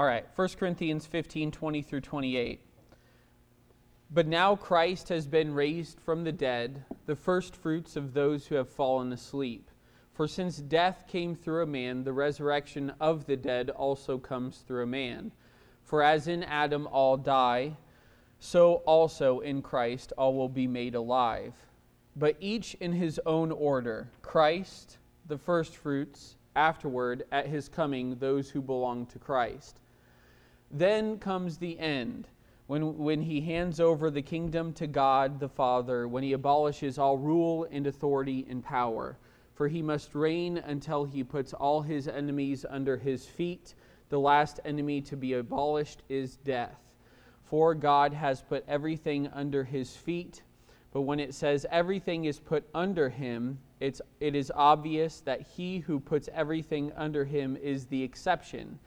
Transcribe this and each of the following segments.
All right, 1 Corinthians 15 20 through 28. But now Christ has been raised from the dead, the firstfruits of those who have fallen asleep. For since death came through a man, the resurrection of the dead also comes through a man. For as in Adam all die, so also in Christ all will be made alive. But each in his own order Christ, the firstfruits, afterward, at his coming, those who belong to Christ. Then comes the end when, when he hands over the kingdom to God the Father, when he abolishes all rule and authority and power. For he must reign until he puts all his enemies under his feet. The last enemy to be abolished is death. For God has put everything under his feet. But when it says everything is put under him, it's, it is obvious that he who puts everything under him is the exception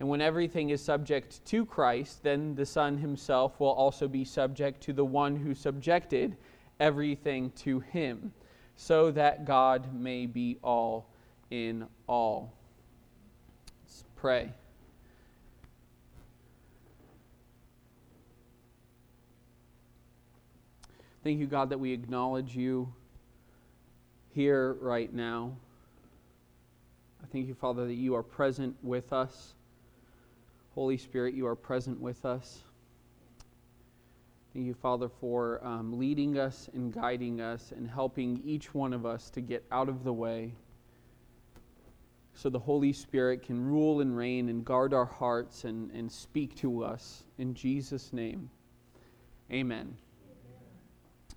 and when everything is subject to Christ, then the Son himself will also be subject to the one who subjected everything to him, so that God may be all in all. Let's pray. Thank you, God, that we acknowledge you here right now. I thank you, Father, that you are present with us. Holy Spirit, you are present with us. Thank you, Father, for um, leading us and guiding us and helping each one of us to get out of the way so the Holy Spirit can rule and reign and guard our hearts and, and speak to us. In Jesus' name, amen.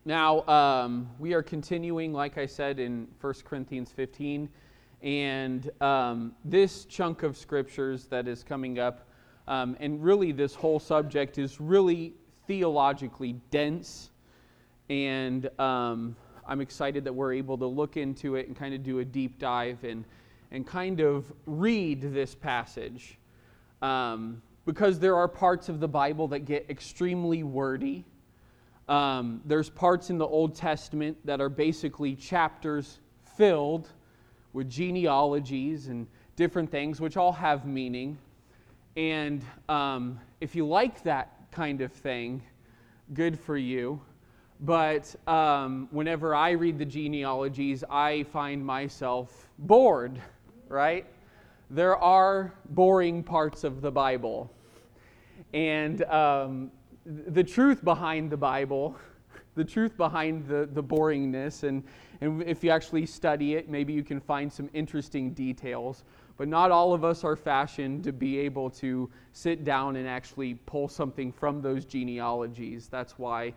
Now, um, we are continuing, like I said, in 1 Corinthians 15. And um, this chunk of scriptures that is coming up um, and really, this whole subject is really theologically dense. And um, I'm excited that we're able to look into it and kind of do a deep dive and, and kind of read this passage. Um, because there are parts of the Bible that get extremely wordy. Um, there's parts in the Old Testament that are basically chapters filled with genealogies and different things, which all have meaning. And um, if you like that kind of thing, good for you. But um, whenever I read the genealogies, I find myself bored, right? There are boring parts of the Bible. And um, the truth behind the Bible, the truth behind the, the boringness, and, and if you actually study it, maybe you can find some interesting details. But not all of us are fashioned to be able to sit down and actually pull something from those genealogies. That's why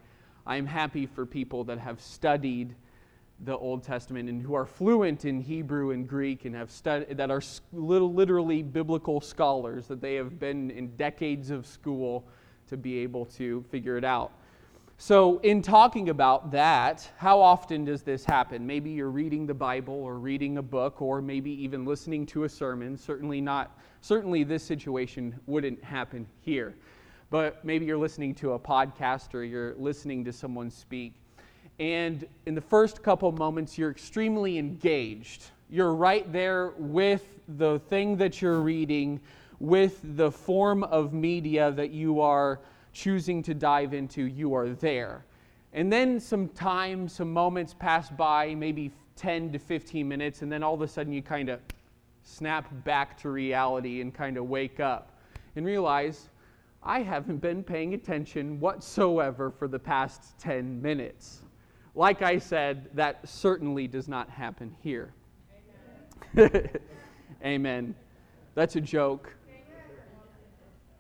I'm happy for people that have studied the Old Testament and who are fluent in Hebrew and Greek and have studied that are little, literally biblical scholars that they have been in decades of school to be able to figure it out. So, in talking about that, how often does this happen? Maybe you're reading the Bible or reading a book or maybe even listening to a sermon. Certainly not certainly this situation wouldn't happen here. But maybe you're listening to a podcast or you're listening to someone speak. And in the first couple moments you're extremely engaged. You're right there with the thing that you're reading, with the form of media that you are choosing to dive into, you are there. And then some time, some moments pass by, maybe 10 to 15 minutes, and then all of a sudden you kind of snap back to reality and kind of wake up and realize I haven't been paying attention whatsoever for the past 10 minutes. Like I said, that certainly does not happen here. Amen. Amen. That's a joke.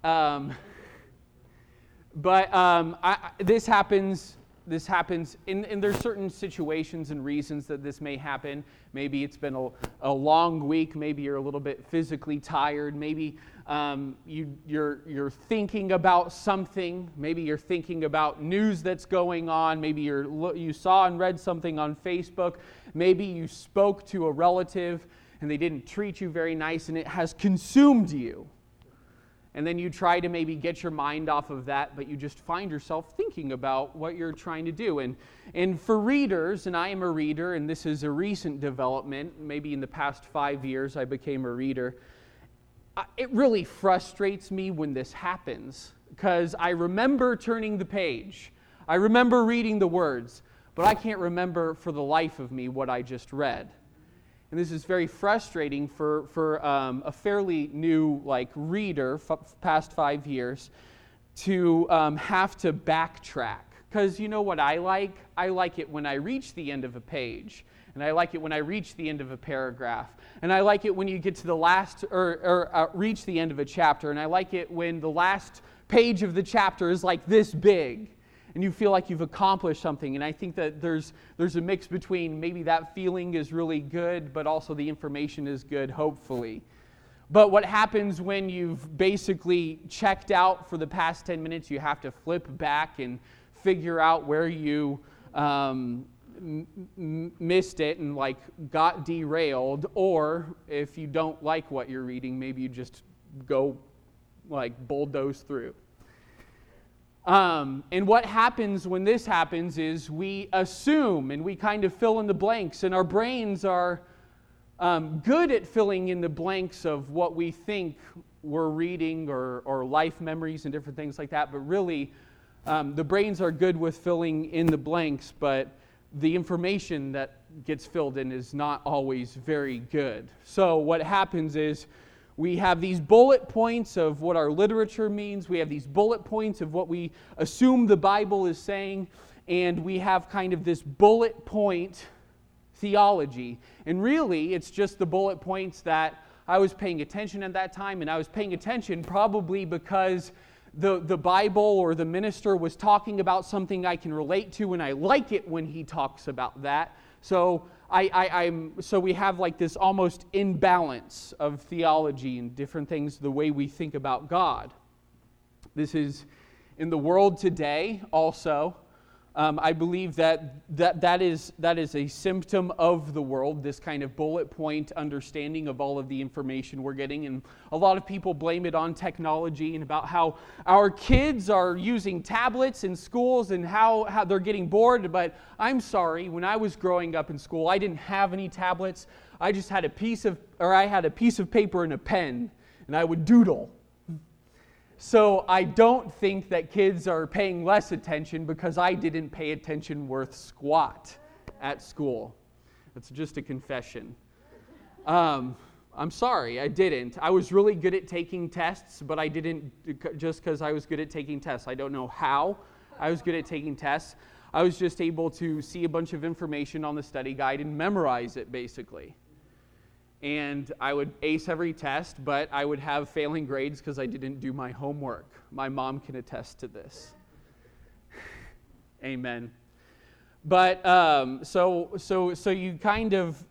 Um, but um, I, this happens. This happens, and, there's certain situations and reasons that this may happen. Maybe it's been a, a long week. Maybe you're a little bit physically tired. Maybe um, you, you're, you're thinking about something. Maybe you're thinking about news that's going on. Maybe you're, you saw and read something on Facebook. Maybe you spoke to a relative and they didn't treat you very nice and it has consumed you and then you try to maybe get your mind off of that, but you just find yourself thinking about what you're trying to do. And, and for readers, and I am a reader, and this is a recent development, maybe in the past five years I became a reader. it really frustrates me when this happens because I remember turning the page. I remember reading the words, but I can't remember for the life of me what I just read. And this is very frustrating for, for um, a fairly new like reader, f- past five years, to um, have to backtrack. Because you know what I like? I like it when I reach the end of a page and I like it when I reach the end of a paragraph. And I like it when you get to the last, or, or uh, reach the end of a chapter. And I like it when the last page of the chapter is like this big. And you feel like you've accomplished something. And I think that there's, there's a mix between maybe that feeling is really good, but also the information is good, hopefully. But what happens when you've basically checked out for the past 10 minutes, you have to flip back and figure out where you um, m- missed it and like got derailed, or if you don't like what you're reading, maybe you just go like bulldoze through. Um, and what happens when this happens is we assume and we kind of fill in the blanks, and our brains are um, good at filling in the blanks of what we think we're reading or, or life memories and different things like that. But really, um, the brains are good with filling in the blanks, but the information that gets filled in is not always very good. So, what happens is we have these bullet points of what our literature means, we have these bullet points of what we assume the Bible is saying, and we have kind of this bullet point theology. And really, it's just the bullet points that I was paying attention at that time, and I was paying attention probably because the, the Bible or the minister was talking about something I can relate to, and I like it when he talks about that. So I, I, I'm, so we have like this almost imbalance of theology and different things, the way we think about God. This is in the world today also. Um, I believe that, that that, is, that is a symptom of the world, this kind of bullet point understanding of all of the information we're getting. And a lot of people blame it on technology and about how our kids are using tablets in schools and how, how they're getting bored. But I'm sorry, when I was growing up in school, I didn't have any tablets. I just had a piece of, or I had a piece of paper and a pen, and I would doodle. So I don't think that kids are paying less attention because I didn't pay attention worth squat at school. That's just a confession. Um, I'm sorry, I didn't. I was really good at taking tests, but I didn't just because I was good at taking tests. I don't know how I was good at taking tests. I was just able to see a bunch of information on the study guide and memorize it basically and I would ace every test, but I would have failing grades because I didn't do my homework. My mom can attest to this. Amen. But um, so, so, so you kind of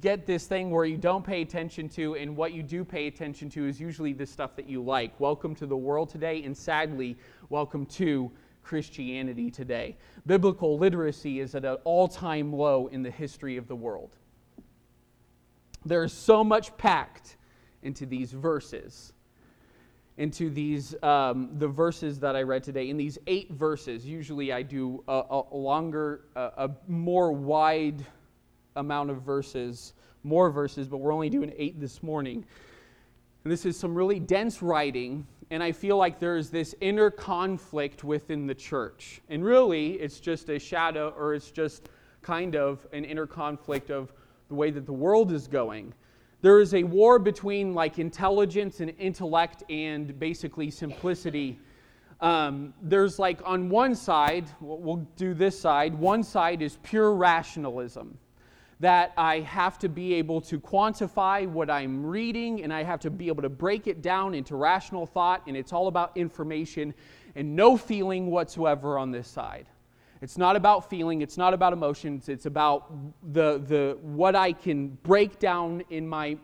get this thing where you don't pay attention to, and what you do pay attention to is usually the stuff that you like. Welcome to the world today, and sadly, welcome to Christianity today. Biblical literacy is at an all time low in the history of the world. There is so much packed into these verses, into these um, the verses that I read today. In these eight verses, usually I do a, a longer, a, a more wide amount of verses, more verses, but we're only doing eight this morning. And this is some really dense writing, and I feel like there's this inner conflict within the church. And really, it's just a shadow, or it's just kind of an inner conflict of the way that the world is going. There is a war between like intelligence and intellect and basically simplicity. Um, there's like on one side, we'll do this side, one side is pure rationalism. That I have to be able to quantify what I'm reading and I have to be able to break it down into rational thought, and it's all about information and no feeling whatsoever on this side. It's not about feeling, it's not about emotions, it's about the, the, what I can break down in my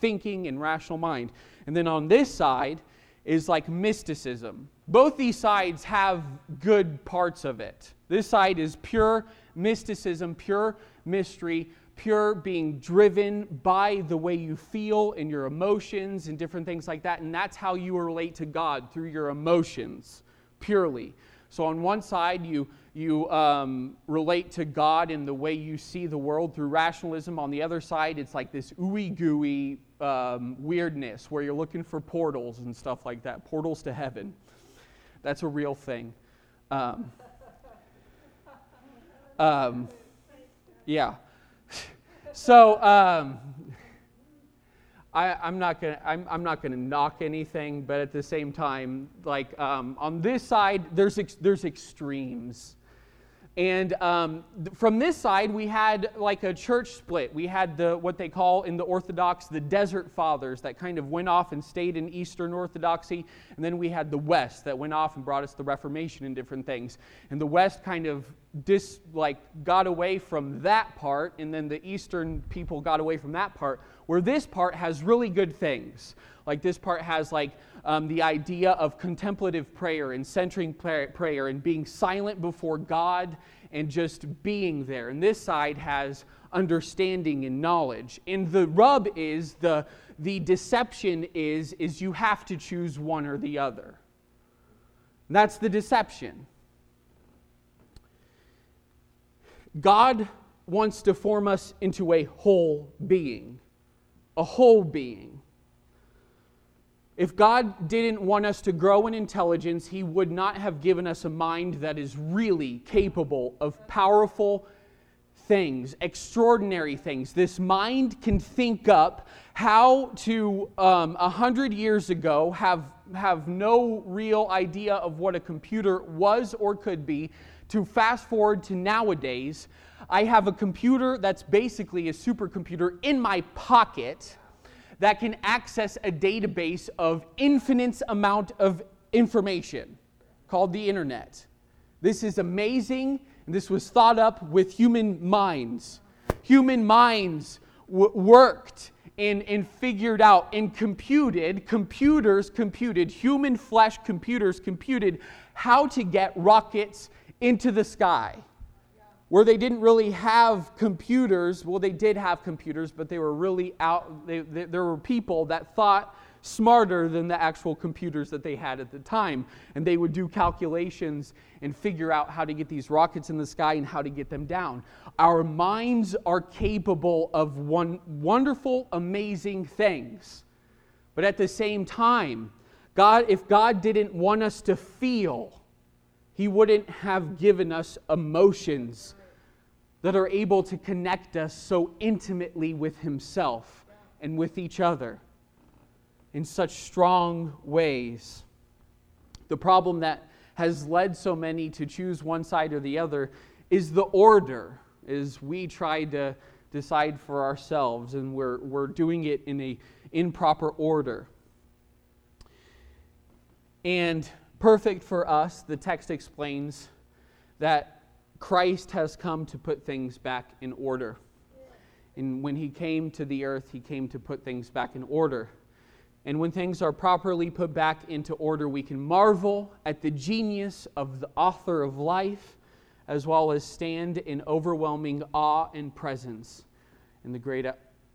thinking and rational mind. And then on this side is like mysticism. Both these sides have good parts of it. This side is pure mysticism, pure mystery, pure being driven by the way you feel and your emotions and different things like that. And that's how you relate to God through your emotions purely. So on one side, you you um, relate to God in the way you see the world through rationalism. On the other side, it's like this ooey gooey um, weirdness where you're looking for portals and stuff like that, portals to heaven. That's a real thing. Um, um, yeah. So um, I, am not gonna I'm, I'm not gonna knock anything, but at the same time, like um, on this side, there's ex- there's extremes. And um, from this side, we had like a church split. We had the what they call in the Orthodox the Desert Fathers that kind of went off and stayed in Eastern Orthodoxy, and then we had the West that went off and brought us the Reformation and different things. And the West kind of dis like got away from that part, and then the Eastern people got away from that part. Where this part has really good things. Like this part has like um, the idea of contemplative prayer and centering prayer and being silent before God and just being there. And this side has understanding and knowledge. And the rub is the the deception is is you have to choose one or the other. That's the deception. God wants to form us into a whole being. A whole being. If God didn't want us to grow in intelligence, He would not have given us a mind that is really capable of powerful things, extraordinary things. This mind can think up how to, um, a um, hundred years ago, have, have no real idea of what a computer was or could be, to fast forward to nowadays. I have a computer that's basically a supercomputer in my pocket that can access a database of infinite amount of information called the internet. This is amazing. and This was thought up with human minds. Human minds w- worked and, and figured out and computed, computers computed, human flesh computers computed how to get rockets into the sky where they didn't really have computers. Well, they did have computers, but they were really out. They, they, there were people that thought smarter than the actual computers that they had at the time. And they would do calculations and figure out how to get these rockets in the sky and how to get them down. Our minds are capable of one, wonderful, amazing things. But at the same time, God, if God didn't want us to feel, he wouldn't have given us emotions that are able to connect us so intimately with Himself and with each other in such strong ways. The problem that has led so many to choose one side or the other is the order, is we try to decide for ourselves and we're, we're doing it in a improper order. And perfect for us, the text explains that Christ has come to put things back in order. And when he came to the earth, he came to put things back in order. And when things are properly put back into order, we can marvel at the genius of the author of life, as well as stand in overwhelming awe and presence in the great,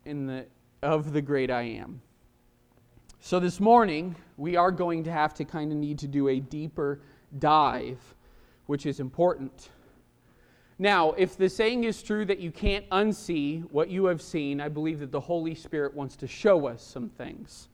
in the, of the great I am. So, this morning, we are going to have to kind of need to do a deeper dive, which is important. Now, if the saying is true that you can't unsee what you have seen, I believe that the Holy Spirit wants to show us some things.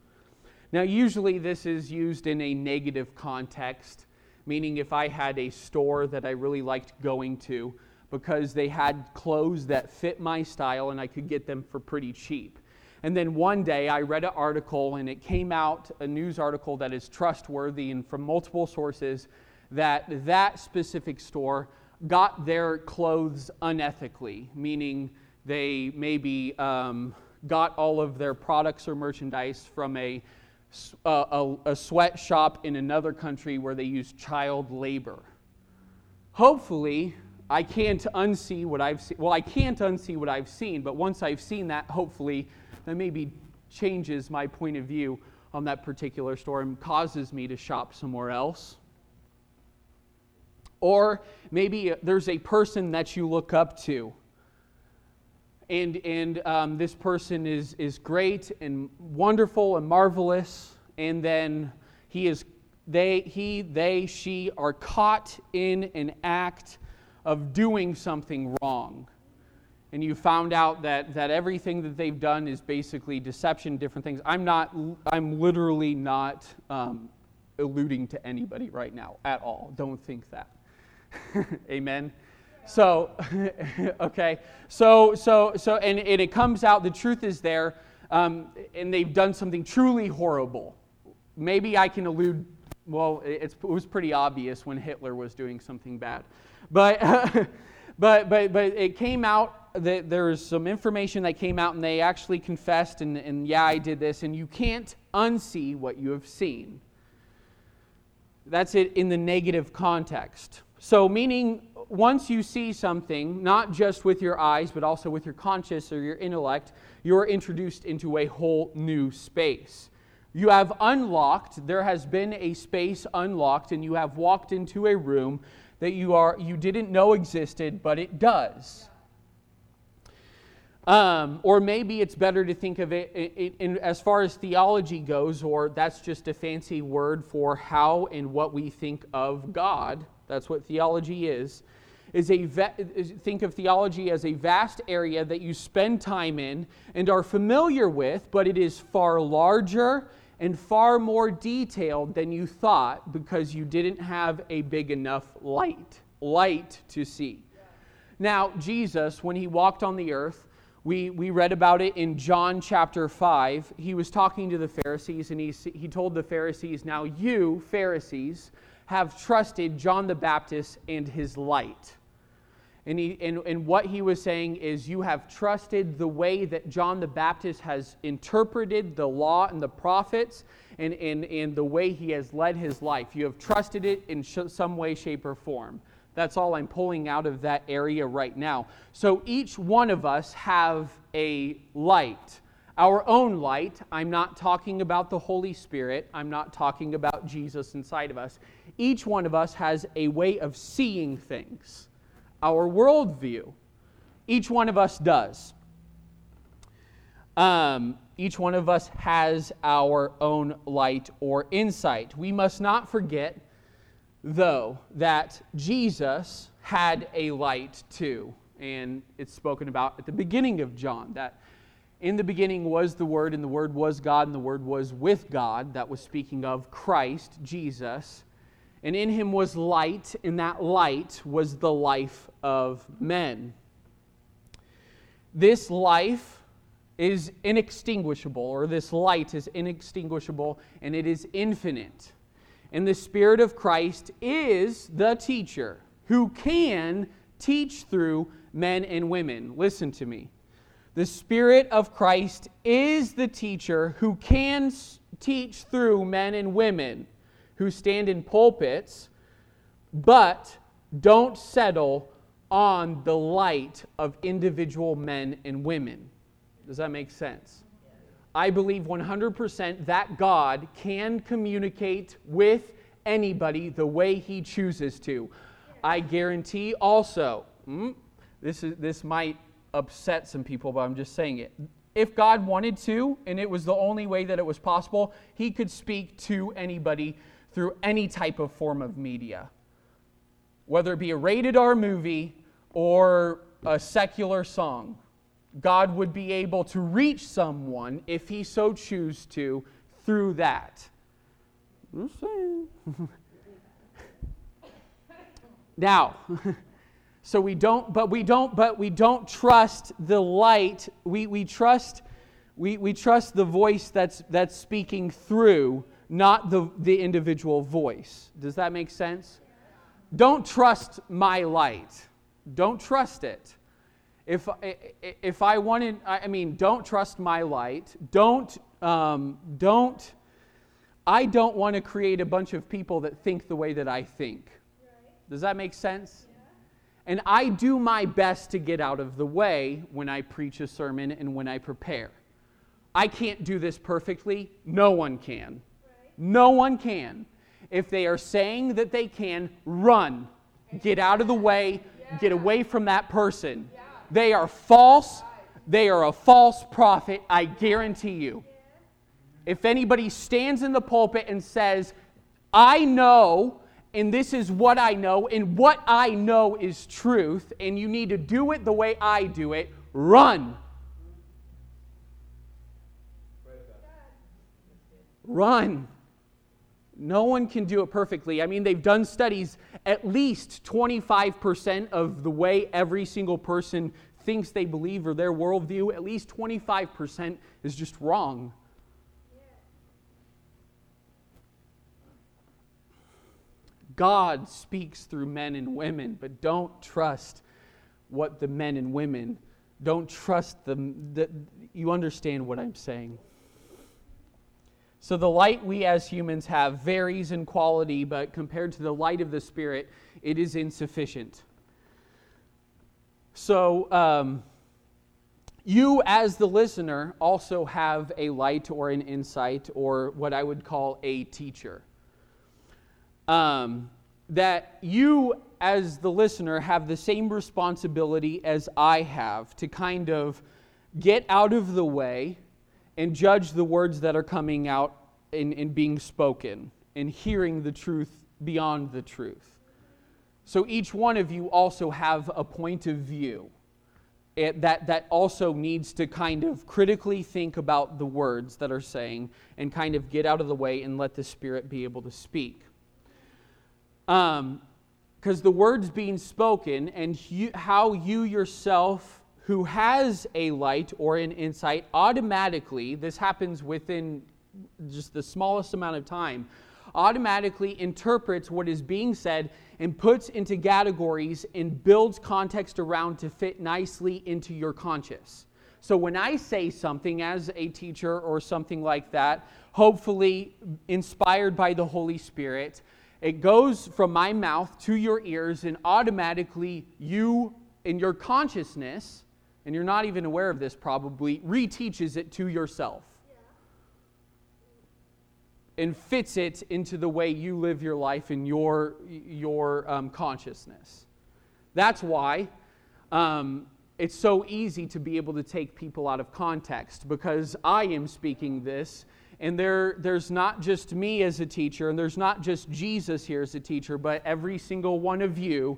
Now, usually this is used in a negative context, meaning if I had a store that I really liked going to because they had clothes that fit my style and I could get them for pretty cheap. And then one day I read an article, and it came out, a news article that is trustworthy and from multiple sources, that that specific store got their clothes unethically, meaning they maybe um, got all of their products or merchandise from a, a, a sweatshop in another country where they use child labor. Hopefully, I can't unsee what I've seen. Well, I can't unsee what I've seen, but once I've seen that, hopefully, that maybe changes my point of view on that particular store and causes me to shop somewhere else. Or maybe there's a person that you look up to. And, and um, this person is, is great and wonderful and marvelous. And then he is, they, he, they, she are caught in an act of doing something wrong and you found out that, that everything that they've done is basically deception, different things. I'm not, I'm literally not um, alluding to anybody right now at all. Don't think that. Amen. So, okay. So, so, so, and, and it comes out, the truth is there, um, and they've done something truly horrible. Maybe I can allude, well, it was pretty obvious when Hitler was doing something bad. But, but, but, but it came out that there was some information that came out, and they actually confessed, and, and yeah, I did this, and you can't unsee what you have seen. That's it in the negative context. So, meaning once you see something, not just with your eyes, but also with your conscious or your intellect, you're introduced into a whole new space. You have unlocked, there has been a space unlocked, and you have walked into a room that you, are, you didn't know existed, but it does. Um, or maybe it's better to think of it in, as far as theology goes, or that's just a fancy word for how and what we think of God. That's what theology is. Is a think of theology as a vast area that you spend time in and are familiar with, but it is far larger and far more detailed than you thought because you didn't have a big enough light light to see. Now, Jesus, when he walked on the earth, we, we read about it in John chapter 5. He was talking to the Pharisees, and he, he told the Pharisees, Now you, Pharisees, have trusted John the Baptist and his light. And, he, and, and what he was saying is, You have trusted the way that John the Baptist has interpreted the law and the prophets and, and, and the way he has led his life. You have trusted it in sh- some way, shape, or form. That's all I'm pulling out of that area right now. So each one of us have a light. Our own light. I'm not talking about the Holy Spirit. I'm not talking about Jesus inside of us. Each one of us has a way of seeing things, our worldview. Each one of us does. Um, each one of us has our own light or insight. We must not forget though, that Jesus had a light too. And it's spoken about at the beginning of John that in the beginning was the Word, and the Word was God, and the Word was with God. That was speaking of Christ, Jesus. And in him was light, and that light was the life of men. This life is inextinguishable, or this light is inextinguishable, and it is infinite. And the Spirit of Christ is the teacher who can teach through men and women. Listen to me. The Spirit of Christ is the teacher who can teach through men and women who stand in pulpits, but don't settle on the light of individual men and women. Does that make sense? I believe 100% that God can communicate with anybody the way He chooses to. I guarantee also, mm, this, is, this might upset some people, but I'm just saying it. If God wanted to, and it was the only way that it was possible, He could speak to anybody through any type of form of media, whether it be a rated R movie or a secular song. God would be able to reach someone if he so choose to through that. now, so we don't, but we don't, but we don't trust the light. We, we trust, we, we trust the voice that's that's speaking through, not the, the individual voice. Does that make sense? Don't trust my light. Don't trust it. If, if I wanted, I mean, don't trust my light. Don't, um, don't, I don't want to create a bunch of people that think the way that I think. Does that make sense? And I do my best to get out of the way when I preach a sermon and when I prepare. I can't do this perfectly. No one can. No one can. If they are saying that they can, run. Get out of the way. Get away from that person. They are false. They are a false prophet, I guarantee you. If anybody stands in the pulpit and says, I know, and this is what I know, and what I know is truth, and you need to do it the way I do it, run. Run. No one can do it perfectly. I mean, they've done studies, at least 25% of the way every single person thinks they believe or their worldview, at least 25% is just wrong. God speaks through men and women, but don't trust what the men and women, don't trust them. That you understand what I'm saying. So the light we as humans have varies in quality, but compared to the light of the Spirit, it is insufficient. So, um, you, as the listener, also have a light or an insight, or what I would call a teacher. Um, that you, as the listener, have the same responsibility as I have to kind of get out of the way and judge the words that are coming out and, and being spoken and hearing the truth beyond the truth. So each one of you also have a point of view that, that also needs to kind of critically think about the words that are saying and kind of get out of the way and let the Spirit be able to speak. Because um, the words being spoken and you, how you yourself who has a light or an insight automatically, this happens within just the smallest amount of time, automatically interprets what is being said and puts into categories and builds context around to fit nicely into your conscious. So when I say something as a teacher or something like that, hopefully inspired by the Holy Spirit, it goes from my mouth to your ears, and automatically you, in your consciousness, and you're not even aware of this probably, reteaches it to yourself and fits it into the way you live your life in your, your um, consciousness. That's why um, it's so easy to be able to take people out of context because I am speaking this, and there, there's not just me as a teacher, and there's not just Jesus here as a teacher, but every single one of you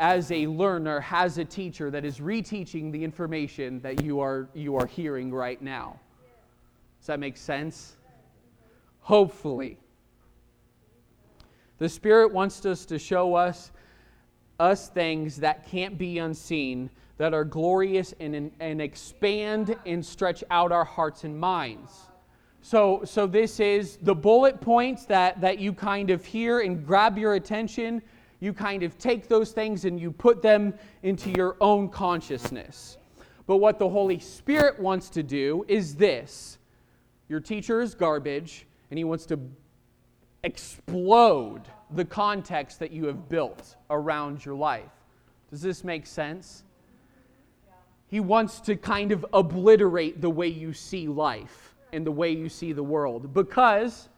as a learner has a teacher that is reteaching the information that you are, you are hearing right now. Does that make sense? Hopefully. The Spirit wants us to show us us things that can't be unseen, that are glorious and, and expand and stretch out our hearts and minds. So, so this is the bullet points that, that you kind of hear and grab your attention you kind of take those things and you put them into your own consciousness. But what the Holy Spirit wants to do is this your teacher is garbage, and he wants to explode the context that you have built around your life. Does this make sense? He wants to kind of obliterate the way you see life and the way you see the world because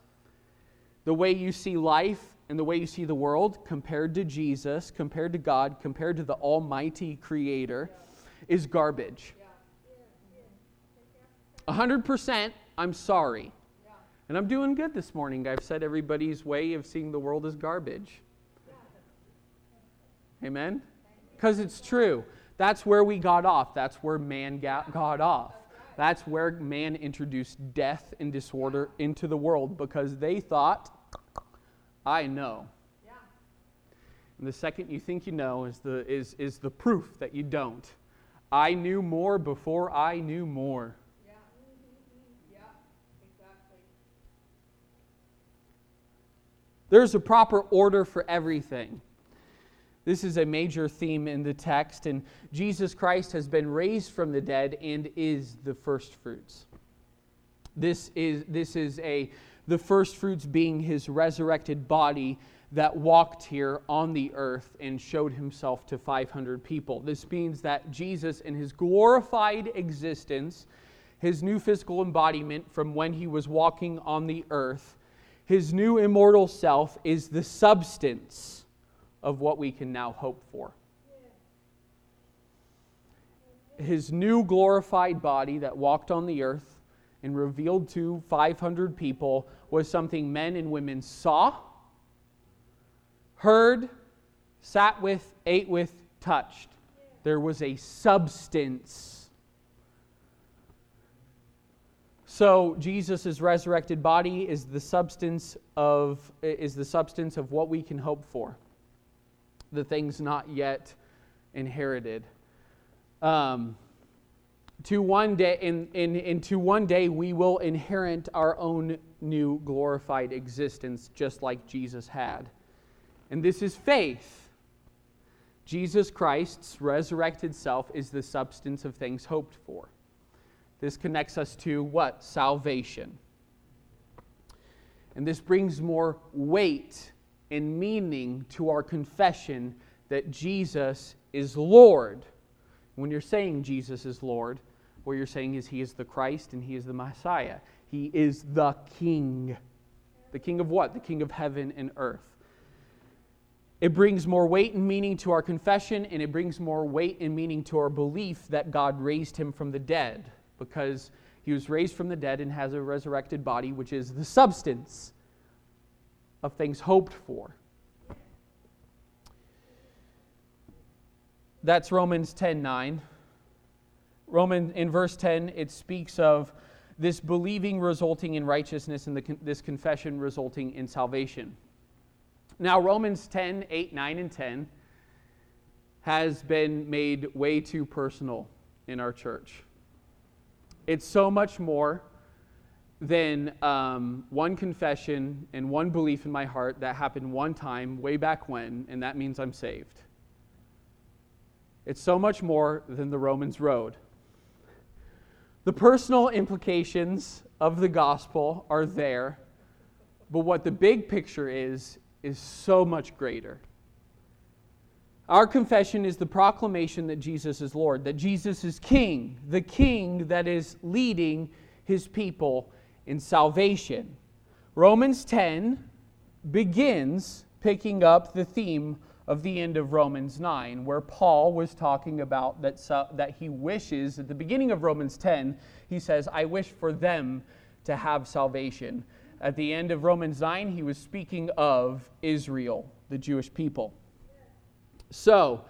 the way you see life and the way you see the world compared to Jesus, compared to God, compared to the Almighty Creator is garbage. 100%, I'm sorry. And I'm doing good this morning. I've said everybody's way of seeing the world is garbage. Amen? Because it's true. That's where we got off. That's where man got, got off. That's where man introduced death and disorder into the world because they thought I know. Yeah. And the second you think you know is the, is, is the proof that you don't. I knew more before I knew more. Yeah. Mm-hmm. Yeah, exactly. There's a proper order for everything. This is a major theme in the text, and Jesus Christ has been raised from the dead and is the first fruits. This is, this is a the first fruits being his resurrected body that walked here on the earth and showed himself to 500 people. This means that Jesus, in his glorified existence, his new physical embodiment from when he was walking on the earth, his new immortal self is the substance of what we can now hope for. His new glorified body that walked on the earth and revealed to 500 people was something men and women saw, heard, sat with, ate with, touched. There was a substance. So Jesus' resurrected body is the substance of is the substance of what we can hope for. The things not yet inherited. Um, to one day in, in, into one day we will inherit our own new glorified existence just like jesus had. And this is faith. Jesus christ's resurrected self is the substance of things hoped for. This connects us to what? Salvation. And this brings more weight and meaning to our confession that jesus is lord. When you're saying jesus is lord what you're saying is he is the Christ and he is the Messiah. He is the King. The King of what? The King of heaven and earth. It brings more weight and meaning to our confession, and it brings more weight and meaning to our belief that God raised him from the dead, because he was raised from the dead and has a resurrected body, which is the substance of things hoped for. That's Romans 10 9. Roman in verse 10, it speaks of this believing resulting in righteousness and this confession resulting in salvation. Now, Romans 10, 8, 9, and 10 has been made way too personal in our church. It's so much more than um, one confession and one belief in my heart that happened one time way back when, and that means I'm saved. It's so much more than the Romans Road. The personal implications of the gospel are there, but what the big picture is, is so much greater. Our confession is the proclamation that Jesus is Lord, that Jesus is King, the King that is leading his people in salvation. Romans 10 begins picking up the theme of the end of Romans 9, where Paul was talking about that, that he wishes, at the beginning of Romans 10, he says, I wish for them to have salvation. At the end of Romans 9, he was speaking of Israel, the Jewish people. So,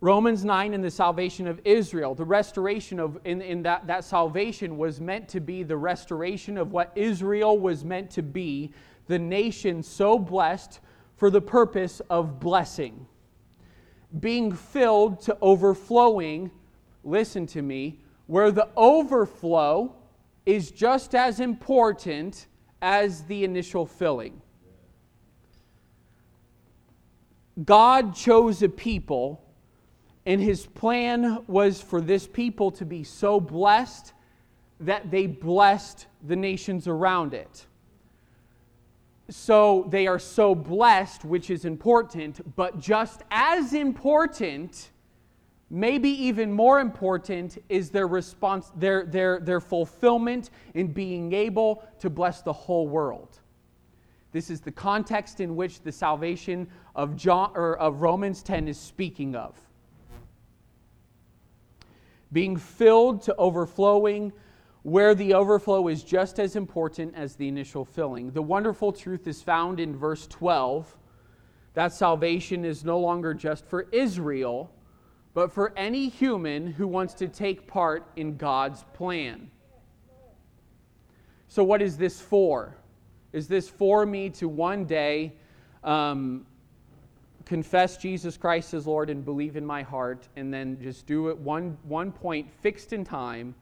Romans 9 and the salvation of Israel, the restoration of, in, in that, that salvation was meant to be the restoration of what Israel was meant to be, the nation so blessed for the purpose of blessing. Being filled to overflowing, listen to me, where the overflow is just as important as the initial filling. God chose a people, and his plan was for this people to be so blessed that they blessed the nations around it so they are so blessed, which is important, but just as important, maybe even more important, is their response, their, their, their fulfillment in being able to bless the whole world. This is the context in which the salvation of, John, or of Romans 10 is speaking of. Being filled to overflowing where the overflow is just as important as the initial filling. The wonderful truth is found in verse 12 that salvation is no longer just for Israel, but for any human who wants to take part in God's plan. So, what is this for? Is this for me to one day um, confess Jesus Christ as Lord and believe in my heart, and then just do it one, one point fixed in time?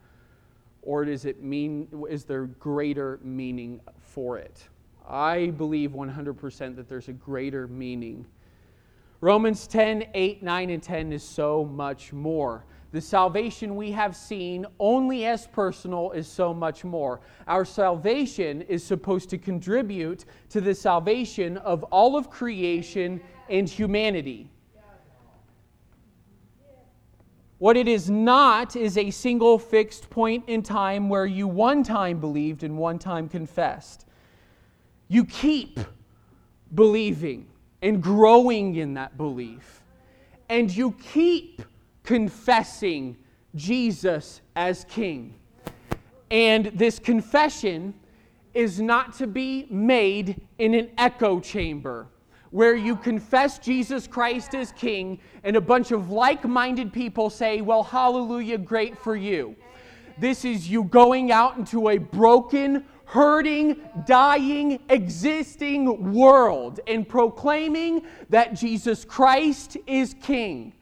Or does it mean is there greater meaning for it? I believe 100% that there's a greater meaning. Romans 10 8 9 and 10 is so much more. The salvation we have seen only as personal is so much more. Our salvation is supposed to contribute to the salvation of all of creation and humanity what it is not is a single fixed point in time where you one time believed and one time confessed. You keep believing and growing in that belief. And you keep confessing Jesus as King. And this confession is not to be made in an echo chamber where you confess Jesus Christ as King, and a bunch of like minded people say, Well, hallelujah, great for you. This is you going out into a broken, hurting, dying, existing world and proclaiming that Jesus Christ is King.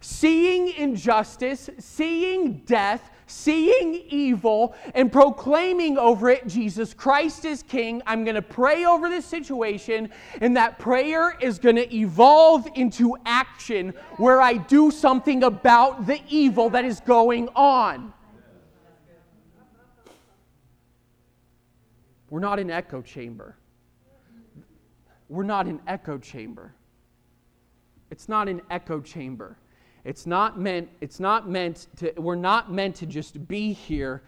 Seeing injustice, seeing death, seeing evil and proclaiming over it, Jesus Christ is King. I'm going to pray over this situation, and that prayer is going to evolve into action where I do something about the evil that is going on. We're not an echo chamber. We're not an echo chamber. It's not an echo chamber. It's not meant, it's not meant to, we're not meant to just be here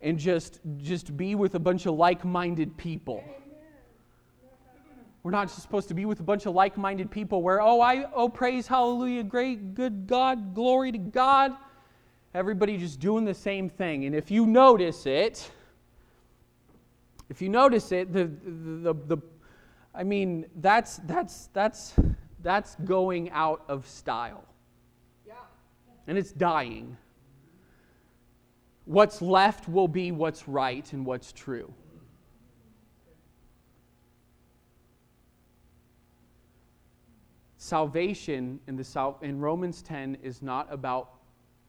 and just, just be with a bunch of like minded people. We're not supposed to be with a bunch of like minded people where, oh, I, oh, praise, hallelujah, great, good God, glory to God. Everybody just doing the same thing. And if you notice it, if you notice it, the, the, the, the I mean, that's, that's, that's, that's going out of style and it's dying. What's left will be what's right and what's true. Salvation in, the, in Romans 10 is not about,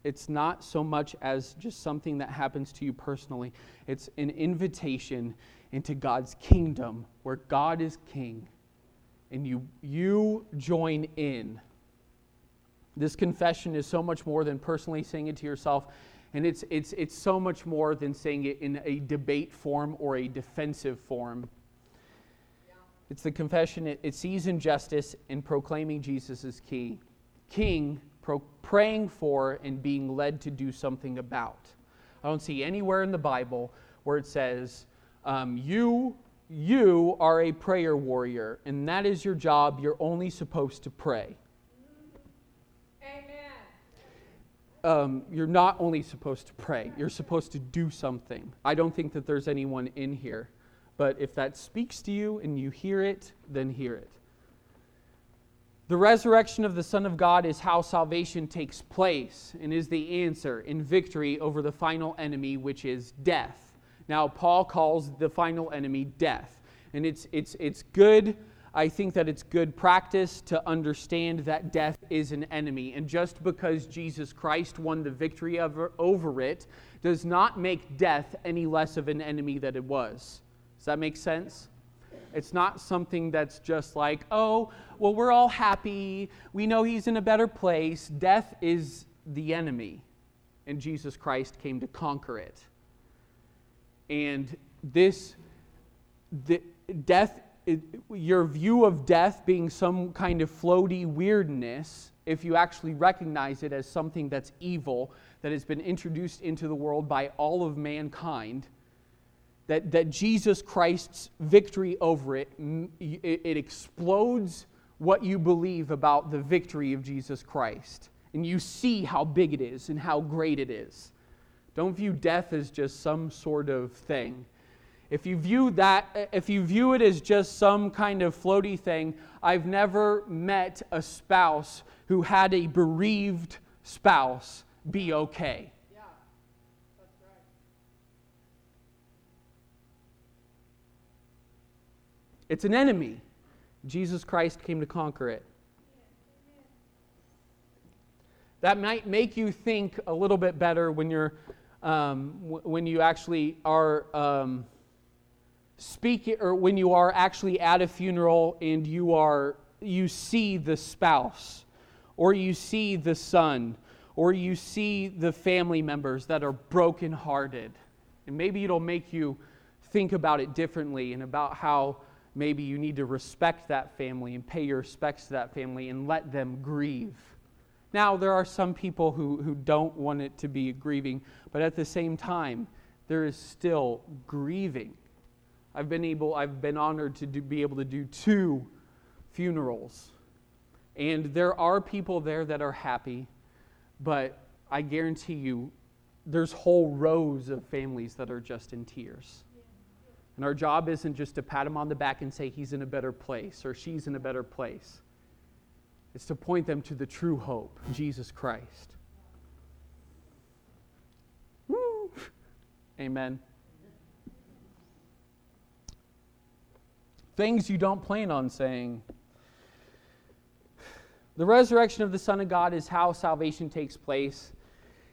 it's not so much as just something that happens to you personally. It's an invitation into God's kingdom where God is king and you, you join in this confession is so much more than personally saying it to yourself, and it's, it's, it's so much more than saying it in a debate form or a defensive form. Yeah. It's the confession, it, it sees injustice in proclaiming Jesus as key, king, pro, praying for, and being led to do something about. I don't see anywhere in the Bible where it says, um, you, you are a prayer warrior, and that is your job. You're only supposed to pray. Um, you're not only supposed to pray, you're supposed to do something. I don't think that there's anyone in here. But if that speaks to you and you hear it, then hear it. The resurrection of the Son of God is how salvation takes place and is the answer in victory over the final enemy, which is death. Now, Paul calls the final enemy death. And it's, it's, it's good I think that it's good practice to understand that death is an enemy. And just because Jesus Christ won the victory over, over it does not make death any less of an enemy than it was. Does that make sense? It's not something that's just like, oh, well, we're all happy. We know he's in a better place. Death is the enemy, and Jesus Christ came to conquer it. And this, the, death it, your view of death being some kind of floaty weirdness, if you actually recognize it as something that's evil, that has been introduced into the world by all of mankind, that, that Jesus Christ's victory over it, it, it explodes what you believe about the victory of Jesus Christ. And you see how big it is and how great it is. Don't view death as just some sort of thing if you view that, if you view it as just some kind of floaty thing, I've never met a spouse who had a bereaved spouse be okay. Yeah, that's right. It's an enemy. Jesus Christ came to conquer it. That might make you think a little bit better when you're um, when you actually are. Um, speak or when you are actually at a funeral and you are you see the spouse or you see the son or you see the family members that are brokenhearted. And maybe it'll make you think about it differently and about how maybe you need to respect that family and pay your respects to that family and let them grieve. Now there are some people who, who don't want it to be grieving but at the same time there is still grieving I've been able, I've been honored to do, be able to do two funerals. And there are people there that are happy, but I guarantee you, there's whole rows of families that are just in tears. And our job isn't just to pat him on the back and say he's in a better place or she's in a better place. It's to point them to the true hope, Jesus Christ. Woo! Amen. Things you don't plan on saying. The resurrection of the Son of God is how salvation takes place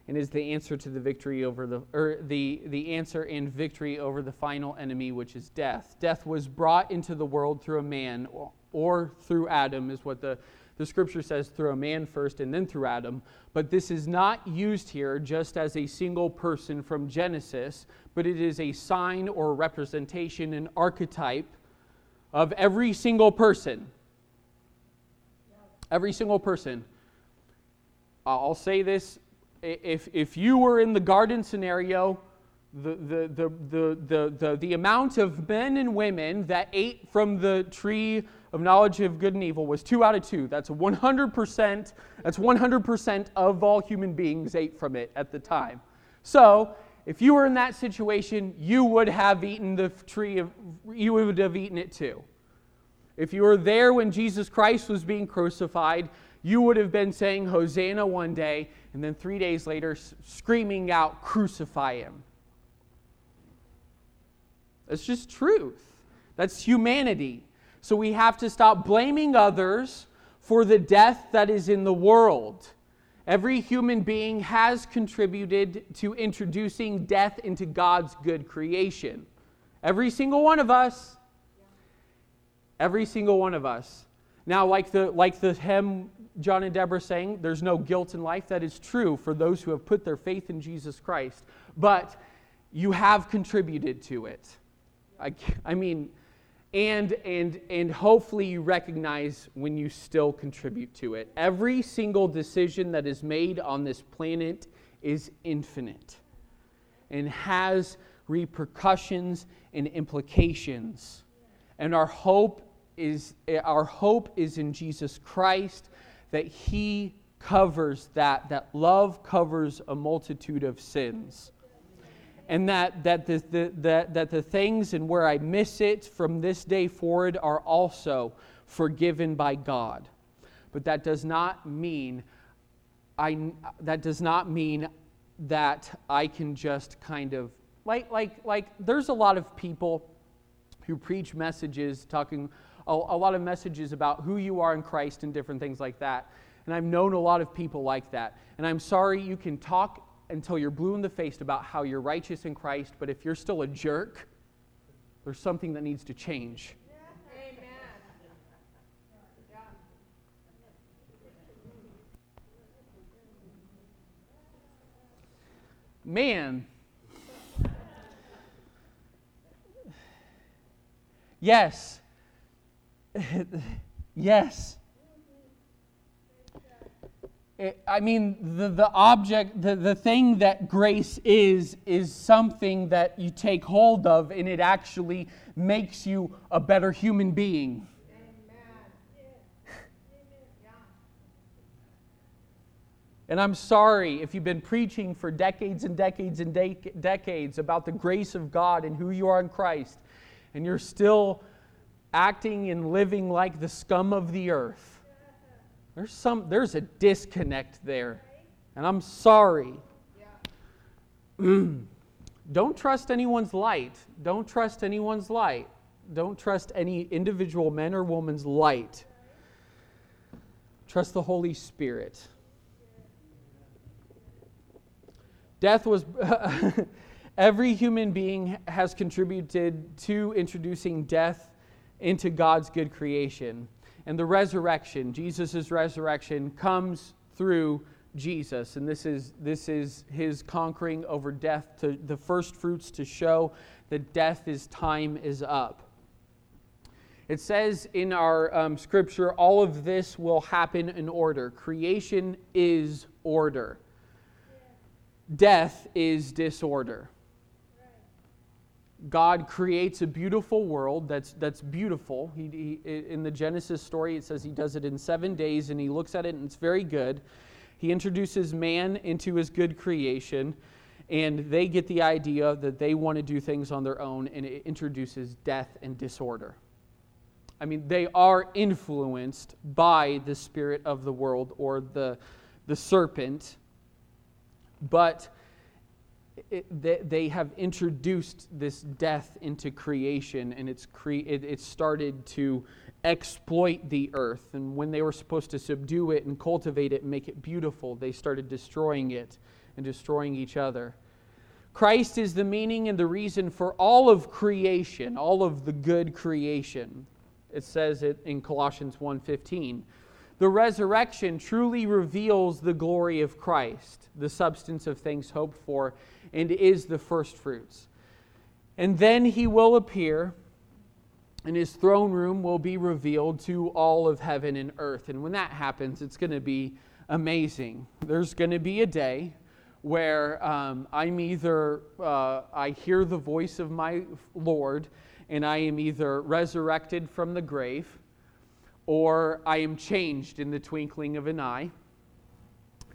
and is the answer to the victory over the or the, the answer and victory over the final enemy which is death. Death was brought into the world through a man or, or through Adam is what the the scripture says through a man first and then through Adam, but this is not used here just as a single person from Genesis, but it is a sign or representation, an archetype of every single person. Every single person. I'll say this if, if you were in the garden scenario, the, the, the, the, the, the, the amount of men and women that ate from the tree of knowledge of good and evil was two out of two. That's 100%. That's 100% of all human beings ate from it at the time. So, if you were in that situation, you would have eaten the tree of, you would have eaten it too. If you were there when Jesus Christ was being crucified, you would have been saying Hosanna one day, and then three days later, screaming out, Crucify him. That's just truth. That's humanity. So we have to stop blaming others for the death that is in the world. Every human being has contributed to introducing death into God's good creation. Every single one of us. Every single one of us. Now, like the, like the hymn John and Deborah saying, there's no guilt in life. That is true for those who have put their faith in Jesus Christ. But you have contributed to it. I, I mean, and, and, and hopefully you recognize when you still contribute to it. Every single decision that is made on this planet is infinite and has repercussions and implications. And our hope is our hope is in Jesus Christ that he covers that that love covers a multitude of sins and that, that, the, the, that, that the things and where I miss it from this day forward are also forgiven by God. But that does not mean I, that does not mean that I can just kind of like like like there's a lot of people who preach messages talking a, a lot of messages about who you are in Christ and different things like that. And I've known a lot of people like that. And I'm sorry you can talk until you're blue in the face about how you're righteous in Christ, but if you're still a jerk, there's something that needs to change. Man, yes, yes, Eh, I mean, the, the object, the, the thing that grace is, is something that you take hold of and it actually makes you a better human being. And I'm sorry if you've been preaching for decades and decades and de- decades about the grace of God and who you are in Christ, and you're still acting and living like the scum of the earth. There's some there's a disconnect there. And I'm sorry. Don't trust anyone's light. Don't trust anyone's light. Don't trust any individual man or woman's light. Trust the Holy Spirit. Death was every human being has contributed to introducing death into God's good creation and the resurrection, Jesus' resurrection, comes through Jesus. And this is, this is his conquering over death, to the first fruits to show that death is time is up. It says in our um, scripture, all of this will happen in order. Creation is order, death is disorder. God creates a beautiful world that's, that's beautiful. He, he, in the Genesis story, it says he does it in seven days and he looks at it and it's very good. He introduces man into his good creation, and they get the idea that they want to do things on their own, and it introduces death and disorder. I mean, they are influenced by the spirit of the world or the, the serpent, but it, they, they have introduced this death into creation and it's cre- it, it started to exploit the earth. And when they were supposed to subdue it and cultivate it and make it beautiful, they started destroying it and destroying each other. Christ is the meaning and the reason for all of creation, all of the good creation. It says it in Colossians 1:15. The resurrection truly reveals the glory of Christ, the substance of things hoped for, and is the first fruits. And then he will appear, and his throne room will be revealed to all of heaven and earth. And when that happens, it's going to be amazing. There's going to be a day where um, I'm either, uh, I hear the voice of my Lord, and I am either resurrected from the grave or I am changed in the twinkling of an eye,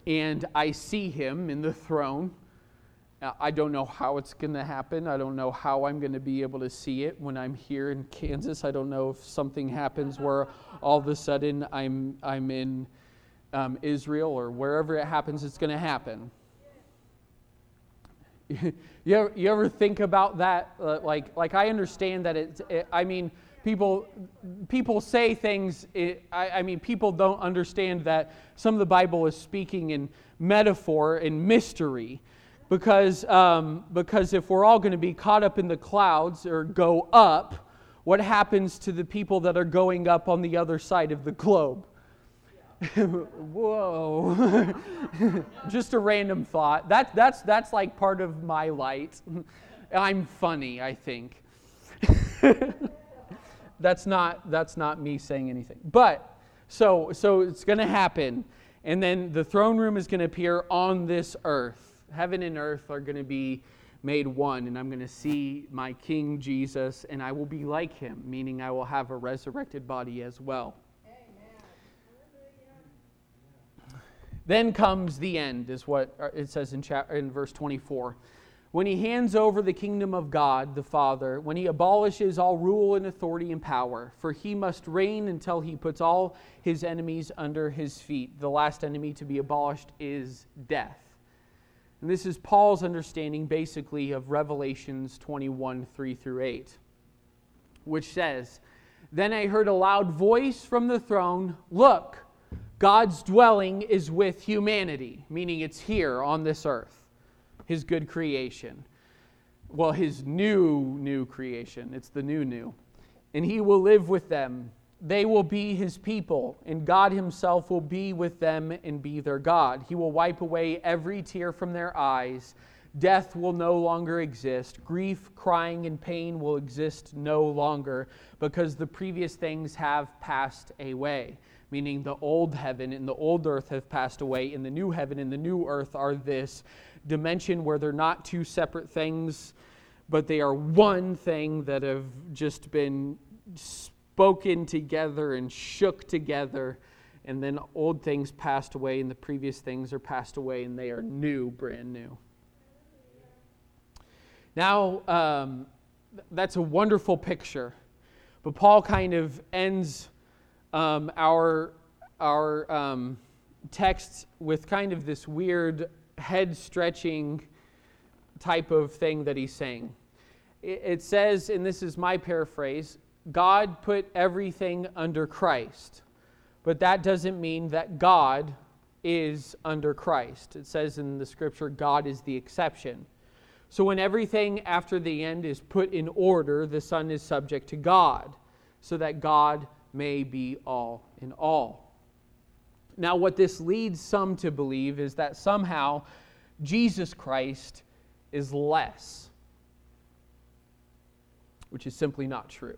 and I see him in the throne. I don't know how it's going to happen. I don't know how I'm going to be able to see it when I'm here in Kansas. I don't know if something happens where all of a sudden I'm, I'm in um, Israel or wherever it happens, it's going to happen. you, ever, you ever think about that? Uh, like, like, I understand that it's, it, I mean, people people say things it, I, I, mean people don't understand that some of the bible is speaking in metaphor and mystery because um, because if we're all going to be caught up in the clouds or go up what happens to the people that are going up on the other side of the globe? Whoa. Just a random thought. That, that's that's like part of my light. I'm funny i think. That's not that's not me saying anything. But so so it's going to happen, and then the throne room is going to appear on this earth. Heaven and earth are going to be made one, and I'm going to see my King Jesus, and I will be like him, meaning I will have a resurrected body as well. Amen. Then comes the end, is what uh, it says in, chapter, in verse 24 when he hands over the kingdom of God the Father, when he abolishes all rule and authority and power, for he must reign until he puts all his enemies under his feet. The last enemy to be abolished is death. And this is Paul's understanding basically of Revelations 21 3 through 8, which says, Then I heard a loud voice from the throne Look, God's dwelling is with humanity, meaning it's here on this earth his good creation. Well, his new, new creation. It's the new, new. And he will live with them. They will be his people, and God himself will be with them and be their God. He will wipe away every tear from their eyes. Death will no longer exist. Grief, crying, and pain will exist no longer because the previous things have passed away meaning the old heaven and the old earth have passed away, and the new heaven and the new earth are this dimension where they're not two separate things, but they are one thing that have just been spoken together and shook together. And then old things passed away, and the previous things are passed away, and they are new, brand new. Now, um, that's a wonderful picture. But Paul kind of ends um, our, our um, text with kind of this weird head stretching type of thing that he's saying. It says, and this is my paraphrase God put everything under Christ, but that doesn't mean that God is under Christ. It says in the scripture, God is the exception. So when everything after the end is put in order, the Son is subject to God, so that God may be all in all. Now, what this leads some to believe is that somehow Jesus Christ is less, which is simply not true.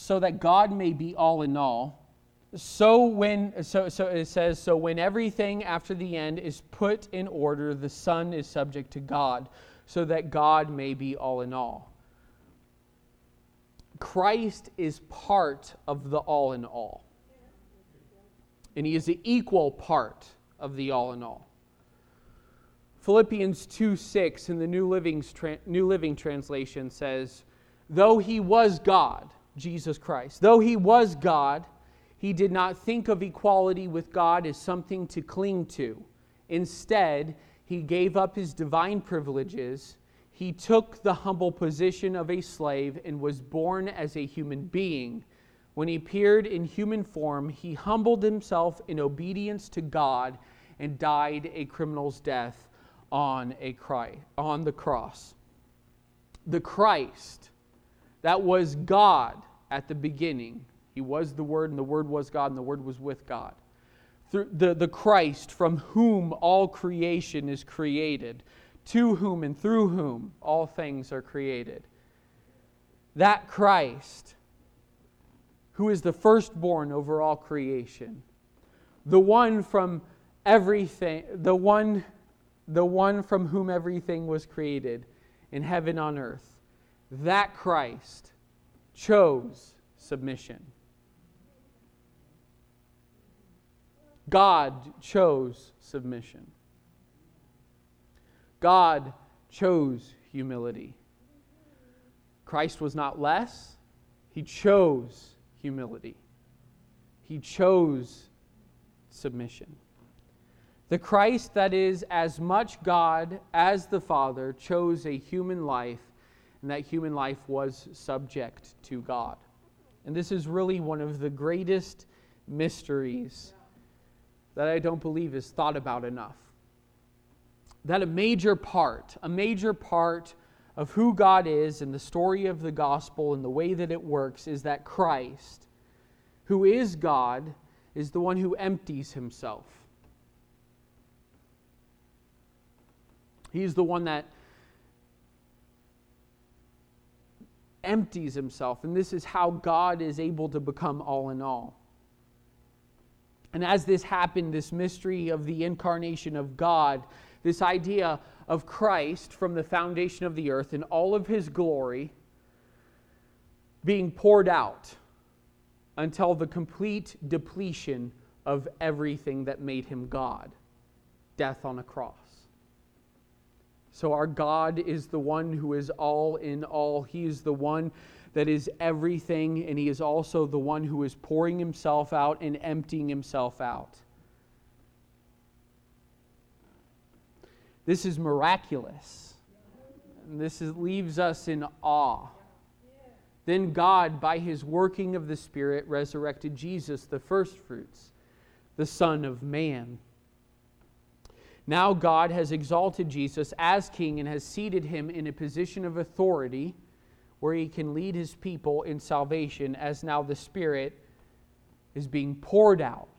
So that God may be all in all. So when so so it says so when everything after the end is put in order the son is subject to God so that God may be all in all. Christ is part of the all in all. And he is the equal part of the all in all. Philippians 2 6 in the New Living, New Living Translation says, Though he was God, Jesus Christ, though he was God, he did not think of equality with God as something to cling to. Instead, he gave up his divine privileges. He took the humble position of a slave and was born as a human being. When he appeared in human form, he humbled himself in obedience to God and died a criminal's death on, a cry, on the cross. The Christ that was God at the beginning, he was the Word, and the Word was God, and the Word was with God. Through the, the Christ from whom all creation is created, to whom and through whom all things are created. That Christ, who is the firstborn over all creation, the one from everything, the one, the one from whom everything was created in heaven on earth, that Christ chose submission. God chose submission. God chose humility. Christ was not less, he chose humility. He chose submission. The Christ that is as much God as the Father chose a human life, and that human life was subject to God. And this is really one of the greatest mysteries that I don't believe is thought about enough. That a major part, a major part of who God is and the story of the gospel and the way that it works is that Christ, who is God, is the one who empties himself. He's the one that empties himself, and this is how God is able to become all in all. And as this happened, this mystery of the incarnation of God, this idea of Christ from the foundation of the earth in all of his glory being poured out until the complete depletion of everything that made him God death on a cross. So, our God is the one who is all in all. He is the one that is everything, and He is also the one who is pouring Himself out and emptying Himself out. This is miraculous. And this is, leaves us in awe. Then God, by His working of the Spirit, resurrected Jesus, the firstfruits, the Son of Man. Now God has exalted Jesus as king and has seated him in a position of authority where he can lead his people in salvation, as now the Spirit is being poured out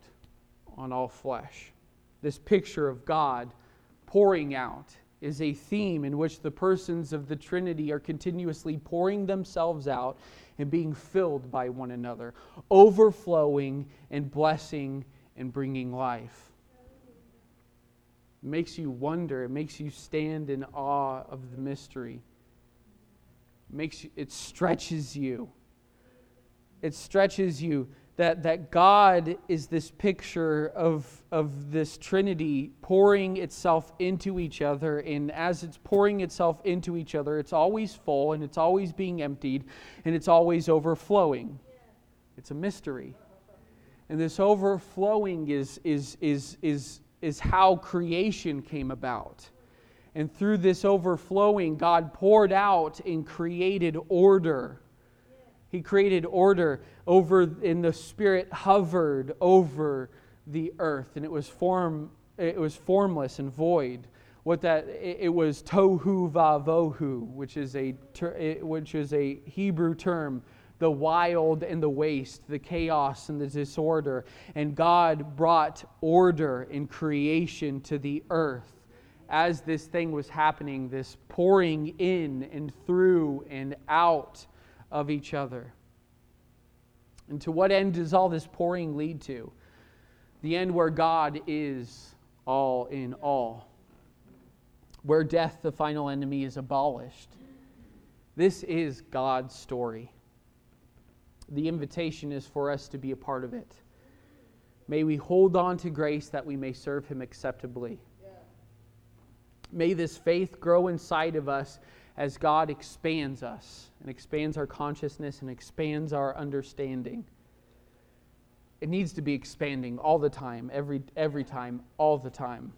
on all flesh. This picture of God pouring out is a theme in which the persons of the Trinity are continuously pouring themselves out and being filled by one another, overflowing and blessing and bringing life. It makes you wonder, it makes you stand in awe of the mystery makes you, it stretches you. It stretches you that, that God is this picture of, of this Trinity pouring itself into each other. And as it's pouring itself into each other, it's always full and it's always being emptied and it's always overflowing. It's a mystery. And this overflowing is, is, is, is, is how creation came about. And through this overflowing, God poured out and created order. He created order over, and the Spirit hovered over the earth, and it was form, it was formless and void. What that it was tohu vavohu, which is a which is a Hebrew term, the wild and the waste, the chaos and the disorder, and God brought order and creation to the earth as this thing was happening, this pouring in and through and out of each other. And to what end does all this pouring lead to? The end where God is all in all, where death, the final enemy, is abolished. This is God's story. The invitation is for us to be a part of it. May we hold on to grace that we may serve Him acceptably. May this faith grow inside of us as God expands us and expands our consciousness and expands our understanding. It needs to be expanding all the time, every, every time, all the time.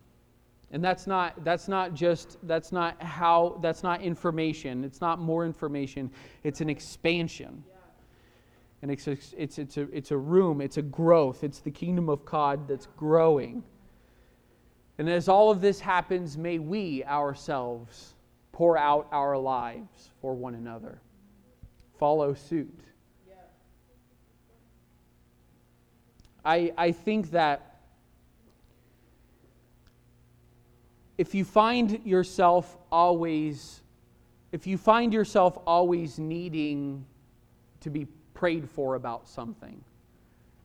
And that's not that's not just that's not how that's not information. It's not more information. It's an expansion. And it's a, it's it's a it's a room, it's a growth. It's the kingdom of God that's growing. And as all of this happens, may we ourselves pour out our lives for one another. Follow suit. I, I think that if you find yourself always if you find yourself always needing to be prayed for about something.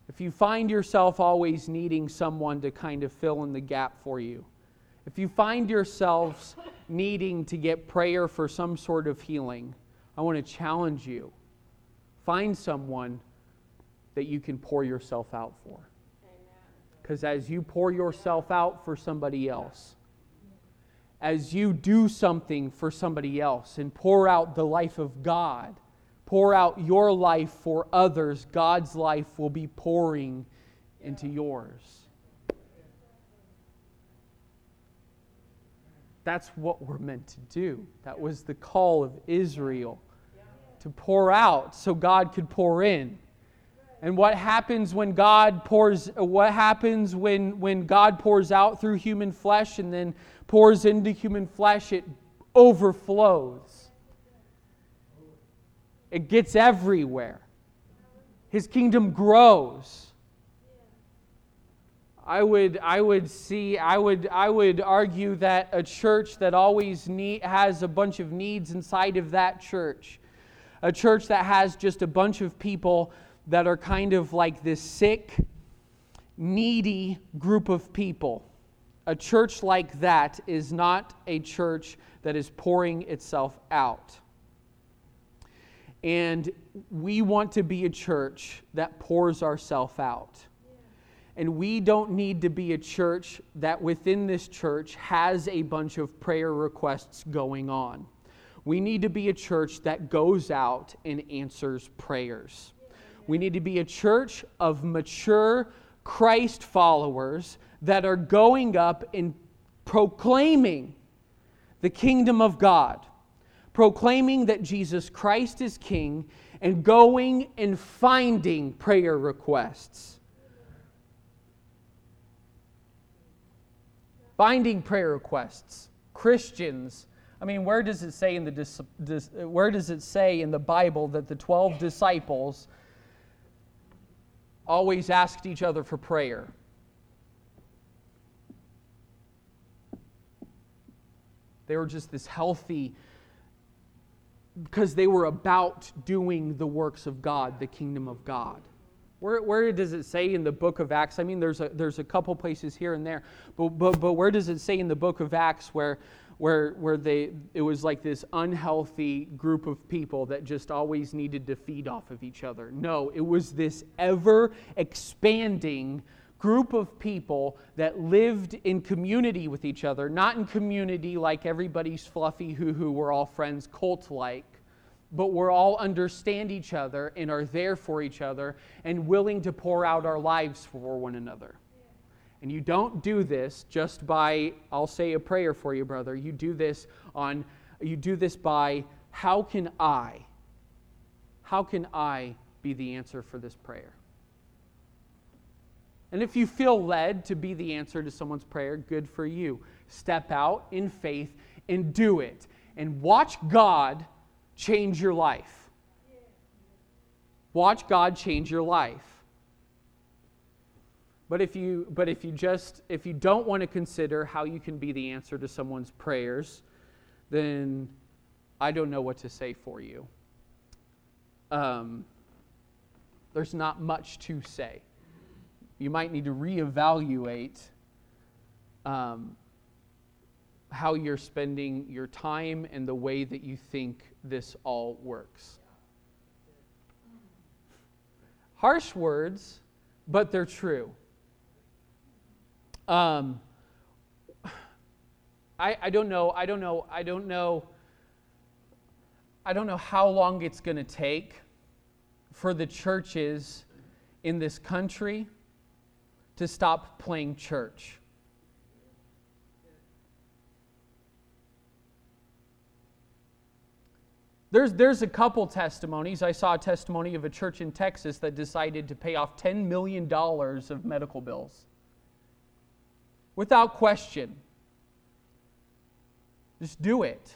If you find yourself always needing someone to kind of fill in the gap for you if you find yourselves needing to get prayer for some sort of healing i want to challenge you. Find someone that you can pour yourself out for. Because as you pour yourself out for somebody else as you do something for somebody else and pour out the life of God, pour out your life for others, God's life will be pouring into yours. That's what we're meant to do. That was the call of Israel to pour out so God could pour in. And what happens when God pours what happens when when God pours out through human flesh and then pours into human flesh, it overflows. It gets everywhere. His kingdom grows. I would, I would see, I would, I would argue that a church that always need, has a bunch of needs inside of that church, a church that has just a bunch of people that are kind of like this sick, needy group of people a church like that is not a church that is pouring itself out. And we want to be a church that pours ourselves out. And we don't need to be a church that within this church has a bunch of prayer requests going on. We need to be a church that goes out and answers prayers. We need to be a church of mature Christ followers that are going up and proclaiming the kingdom of God, proclaiming that Jesus Christ is King, and going and finding prayer requests. Finding prayer requests. Christians. I mean, where does it say in the where does it say in the Bible that the 12 disciples always asked each other for prayer? They were just this healthy, because they were about doing the works of God, the kingdom of God. Where, where does it say in the book of Acts? I mean, there's a, there's a couple places here and there, but, but, but where does it say in the book of Acts where, where, where they, it was like this unhealthy group of people that just always needed to feed off of each other? No, it was this ever expanding group of people that lived in community with each other, not in community like everybody's fluffy hoo hoo, we're all friends, cult like, but we're all understand each other and are there for each other and willing to pour out our lives for one another. And you don't do this just by, I'll say a prayer for you, brother. You do this on, you do this by, how can I, how can I be the answer for this prayer? And if you feel led to be the answer to someone's prayer, good for you. Step out in faith and do it. And watch God change your life. Watch God change your life. But if you but if you just if you don't want to consider how you can be the answer to someone's prayers, then I don't know what to say for you. Um, there's not much to say you might need to reevaluate um, how you're spending your time and the way that you think this all works. Harsh words, but they're true. Um, I, I don't know. I don't know. I don't know. I don't know how long it's going to take for the churches in this country to stop playing church. There's, there's a couple testimonies. I saw a testimony of a church in Texas that decided to pay off $10 million of medical bills. Without question. Just do it.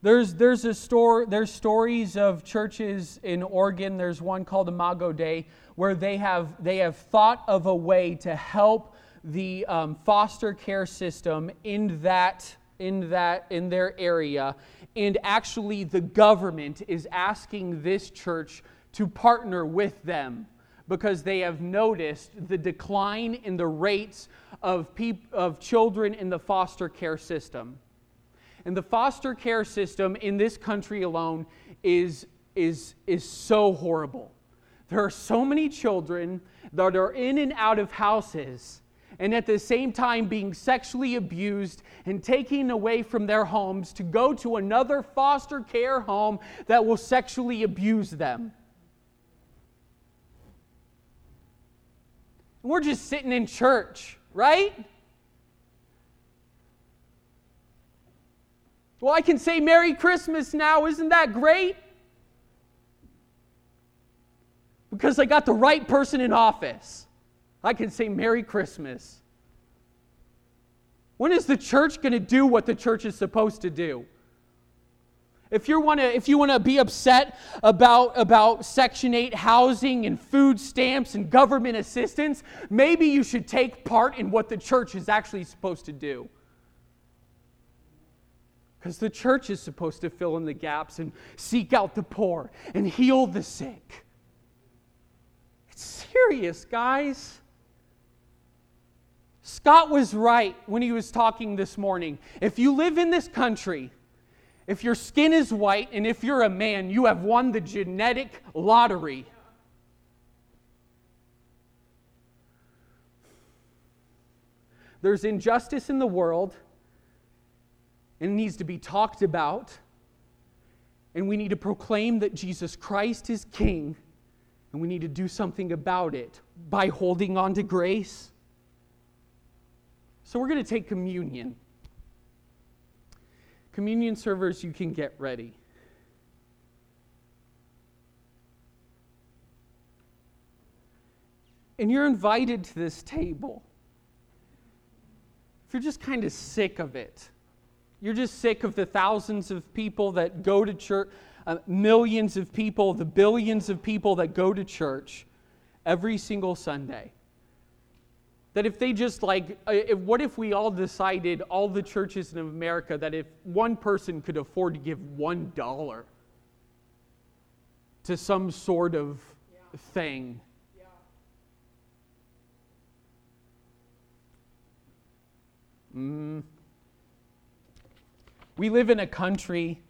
There's, there's, a store, there's stories of churches in Oregon. There's one called Imago Dei where they have, they have thought of a way to help the um, foster care system in that, in that in their area. And actually, the government is asking this church to partner with them because they have noticed the decline in the rates of, peop- of children in the foster care system. And the foster care system in this country alone is, is, is so horrible. There are so many children that are in and out of houses and at the same time being sexually abused and taken away from their homes to go to another foster care home that will sexually abuse them. We're just sitting in church, right? Well, I can say Merry Christmas now. Isn't that great? Because I got the right person in office. I can say Merry Christmas. When is the church going to do what the church is supposed to do? If you want to, if you want to be upset about, about Section 8 housing and food stamps and government assistance, maybe you should take part in what the church is actually supposed to do. Because the church is supposed to fill in the gaps and seek out the poor and heal the sick. It's serious, guys. Scott was right when he was talking this morning. If you live in this country, if your skin is white and if you're a man, you have won the genetic lottery. There's injustice in the world and it needs to be talked about. And we need to proclaim that Jesus Christ is King, and we need to do something about it by holding on to grace. So we're going to take communion. Communion servers, you can get ready. And you're invited to this table. If you're just kind of sick of it, you're just sick of the thousands of people that go to church, uh, millions of people, the billions of people that go to church every single Sunday. That if they just like, uh, if, what if we all decided, all the churches in America, that if one person could afford to give one dollar to some sort of yeah. thing, yeah. Mm. We live in a country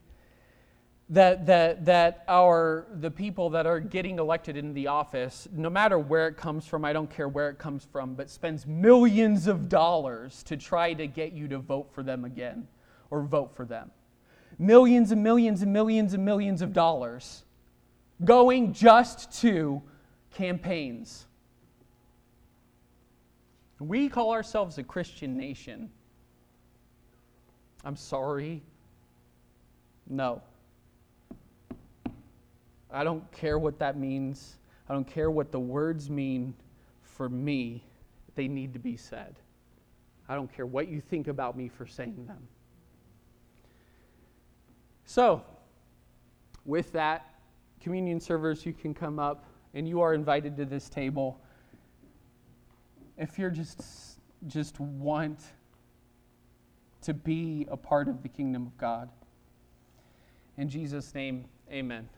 that, that, that our, the people that are getting elected in the office, no matter where it comes from, I don't care where it comes from, but spends millions of dollars to try to get you to vote for them again or vote for them. Millions and millions and millions and millions of dollars going just to campaigns. We call ourselves a Christian nation. I'm sorry. No. I don't care what that means. I don't care what the words mean for me. They need to be said. I don't care what you think about me for saying them. So, with that, communion servers, you can come up and you are invited to this table. If you're just just want to be a part of the kingdom of God. In Jesus' name, amen.